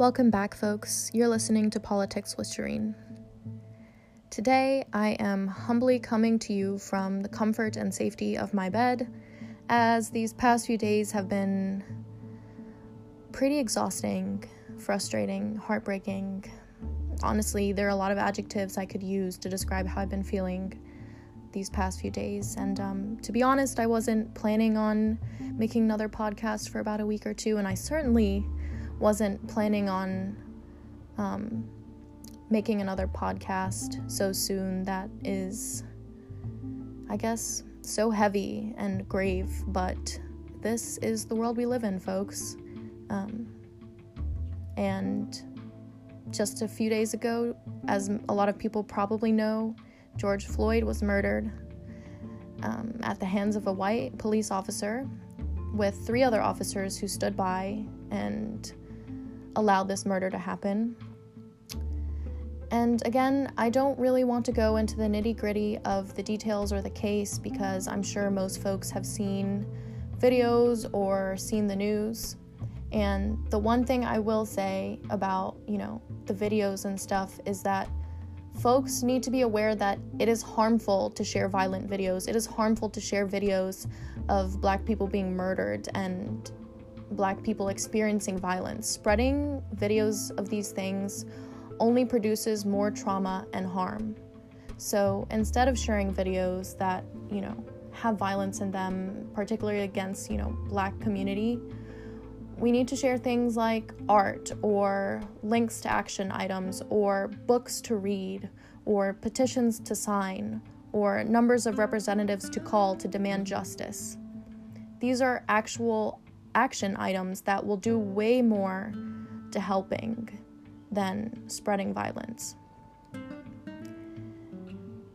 Welcome back, folks. You're listening to Politics with Shireen. Today, I am humbly coming to you from the comfort and safety of my bed, as these past few days have been pretty exhausting, frustrating, heartbreaking. Honestly, there are a lot of adjectives I could use to describe how I've been feeling these past few days. And um, to be honest, I wasn't planning on making another podcast for about a week or two, and I certainly wasn't planning on um, making another podcast so soon that is, I guess, so heavy and grave, but this is the world we live in, folks. Um, and just a few days ago, as a lot of people probably know, George Floyd was murdered um, at the hands of a white police officer with three other officers who stood by and allowed this murder to happen. And again, I don't really want to go into the nitty gritty of the details or the case because I'm sure most folks have seen videos or seen the news. And the one thing I will say about, you know, the videos and stuff is that folks need to be aware that it is harmful to share violent videos. It is harmful to share videos of black people being murdered and black people experiencing violence. Spreading videos of these things only produces more trauma and harm. So instead of sharing videos that, you know, have violence in them, particularly against, you know, black community, we need to share things like art or links to action items or books to read or petitions to sign or numbers of representatives to call to demand justice. These are actual action items that will do way more to helping than spreading violence.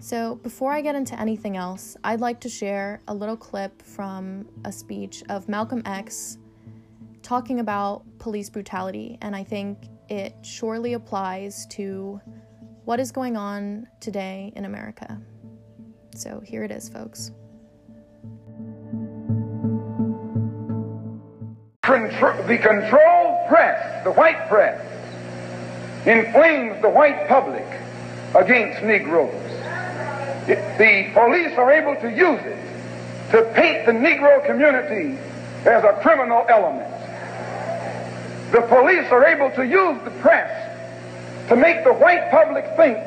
So, before I get into anything else, I'd like to share a little clip from a speech of Malcolm X talking about police brutality, and I think it surely applies to what is going on today in America. So, here it is, folks. The control press, the white press, inflames the white public against Negroes. It, the police are able to use it to paint the Negro community as a criminal element. The police are able to use the press to make the white public think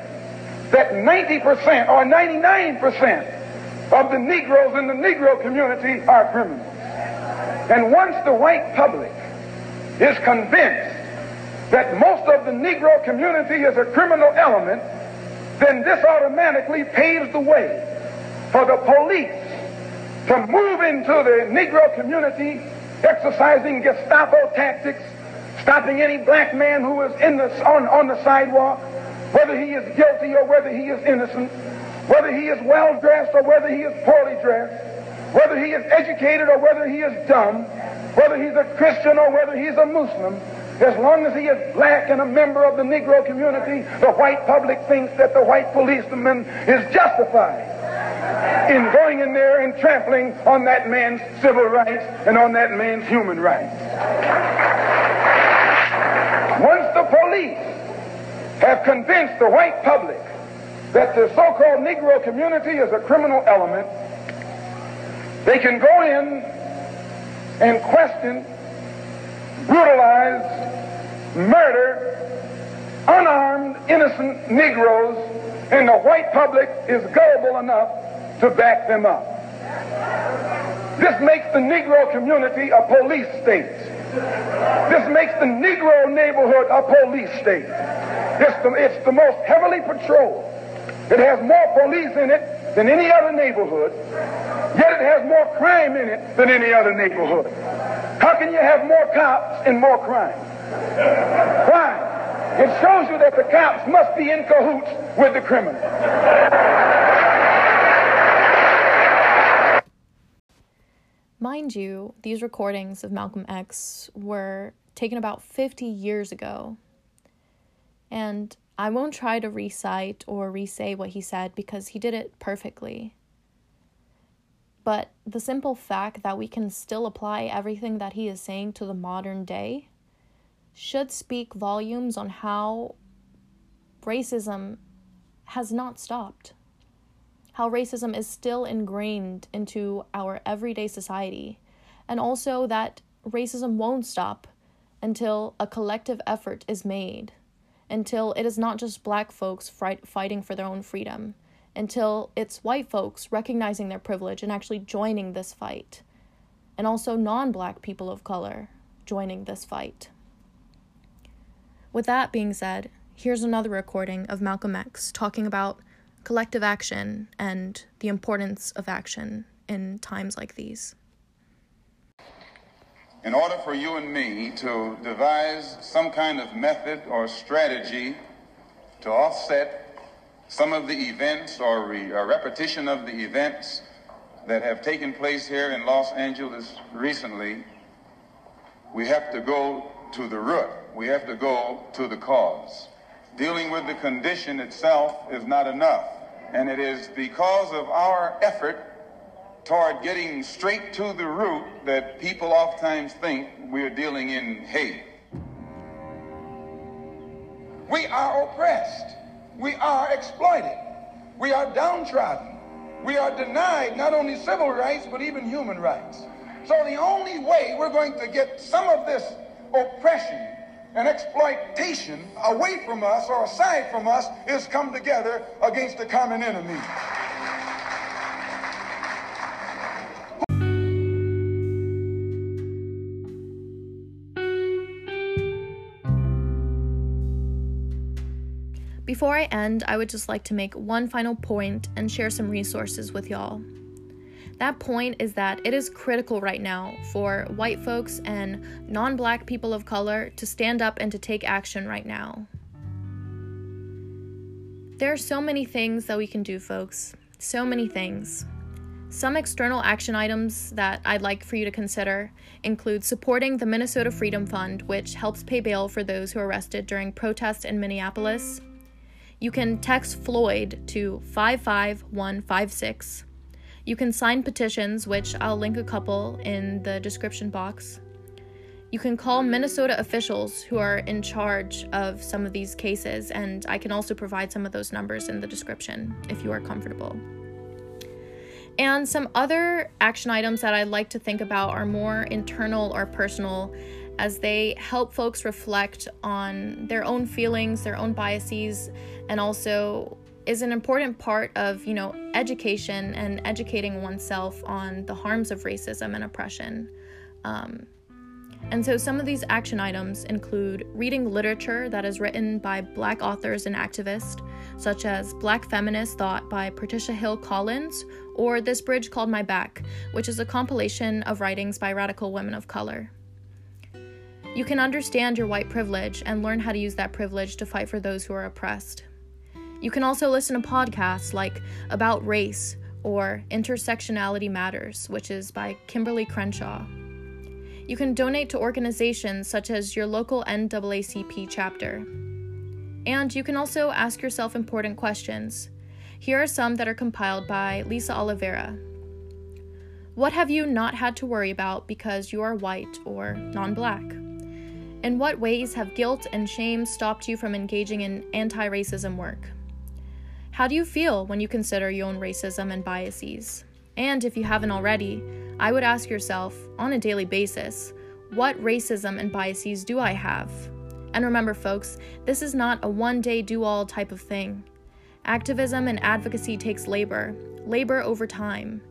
that 90% or 99% of the Negroes in the Negro community are criminals. And once the white public is convinced that most of the Negro community is a criminal element, then this automatically paves the way for the police to move into the Negro community exercising Gestapo tactics, stopping any black man who is in the, on, on the sidewalk, whether he is guilty or whether he is innocent, whether he is well dressed or whether he is poorly dressed whether he is educated or whether he is dumb, whether he's a Christian or whether he's a Muslim, as long as he is black and a member of the Negro community, the white public thinks that the white policeman is justified in going in there and trampling on that man's civil rights and on that man's human rights. Once the police have convinced the white public that the so-called Negro community is a criminal element, they can go in and question, brutalize, murder unarmed, innocent Negroes, and the white public is gullible enough to back them up. This makes the Negro community a police state. This makes the Negro neighborhood a police state. It's the, it's the most heavily patrolled. It has more police in it than any other neighborhood. Yet it has more crime in it than any other neighborhood. How can you have more cops and more crime? Why? It shows you that the cops must be in cahoots with the criminals. Mind you, these recordings of Malcolm X were taken about 50 years ago. And I won't try to recite or re say what he said because he did it perfectly. But the simple fact that we can still apply everything that he is saying to the modern day should speak volumes on how racism has not stopped, how racism is still ingrained into our everyday society, and also that racism won't stop until a collective effort is made, until it is not just black folks fighting for their own freedom, until it's white folks recognizing their privilege and actually joining this fight, and also non black people of color joining this fight. With that being said, here's another recording of Malcolm X talking about collective action and the importance of action in times like these. In order for you and me to devise some kind of method or strategy to offset some of the events or, re- or repetition of the events that have taken place here in Los Angeles recently, we have to go to the root. We have to go to the cause. Dealing with the condition itself is not enough. And it is because of our effort toward getting straight to the root that people oftentimes think we're dealing in hate. We are oppressed. We are exploited. We are downtrodden. We are denied not only civil rights, but even human rights. So the only way we're going to get some of this oppression and exploitation away from us or aside from us is come together against the common enemy. Before I end, I would just like to make one final point and share some resources with y'all. That point is that it is critical right now for white folks and non black people of color to stand up and to take action right now. There are so many things that we can do, folks. So many things. Some external action items that I'd like for you to consider include supporting the Minnesota Freedom Fund, which helps pay bail for those who are arrested during protests in Minneapolis. You can text Floyd to 55156 you can sign petitions, which I'll link a couple in the description box. You can call Minnesota officials who are in charge of some of these cases, and I can also provide some of those numbers in the description if you are comfortable. And some other action items that I'd like to think about are more internal or personal as they help folks reflect on their own feelings, their own biases, and also is an important part of, you know, education and educating oneself on the harms of racism and oppression. Um, and so some of these action items include reading literature that is written by Black authors and activists, such as Black Feminist Thought by Patricia Hill Collins, or This Bridge Called My Back, which is a compilation of writings by radical women of color. You can understand your white privilege and learn how to use that privilege to fight for those who are oppressed. You can also listen to podcasts like About Race or Intersectionality Matters, which is by Kimberly Crenshaw. You can donate to organizations such as your local NAACP chapter. And you can also ask yourself important questions. Here are some that are compiled by Lisa Oliveira. What have you not had to worry about because you are white or non black? In what ways have guilt and shame stopped you from engaging in anti racism work? How do you feel when you consider your own racism and biases? And if you haven't already, I would ask yourself on a daily basis what racism and biases do I have? And remember, folks, this is not a one day do all type of thing. Activism and advocacy takes labor, labor over time.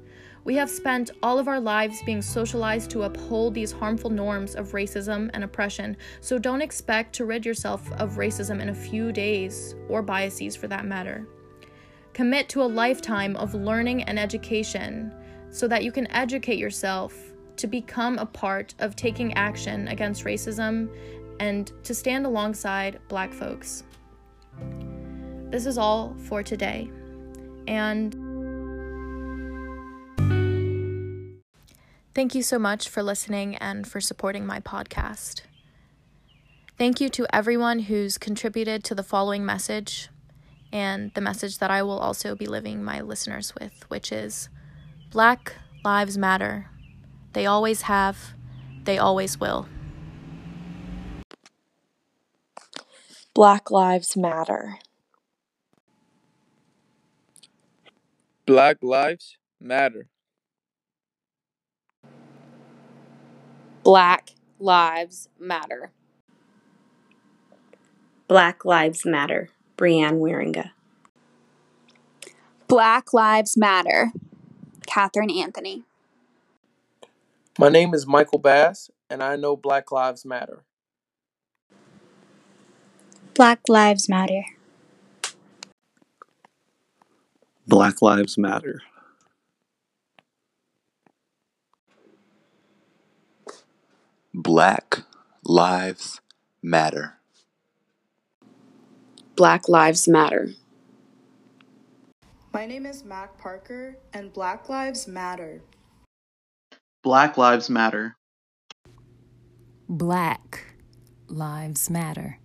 We have spent all of our lives being socialized to uphold these harmful norms of racism and oppression, so don't expect to rid yourself of racism in a few days, or biases for that matter. Commit to a lifetime of learning and education so that you can educate yourself to become a part of taking action against racism and to stand alongside Black folks. This is all for today. And thank you so much for listening and for supporting my podcast. Thank you to everyone who's contributed to the following message and the message that I will also be living my listeners with, which is Black Lives Matter. They always have, they always will. Black Lives Matter. Black Lives Matter. Black Lives Matter. Black Lives Matter. Brianne Wieringa. Black Lives Matter. Catherine Anthony. My name is Michael Bass, and I know Black Lives Matter. Black Lives Matter. Black Lives Matter. Black Lives Matter. Black Lives Matter. My name is Mac Parker, and Black Lives Matter. Black Lives Matter. Black Lives Matter.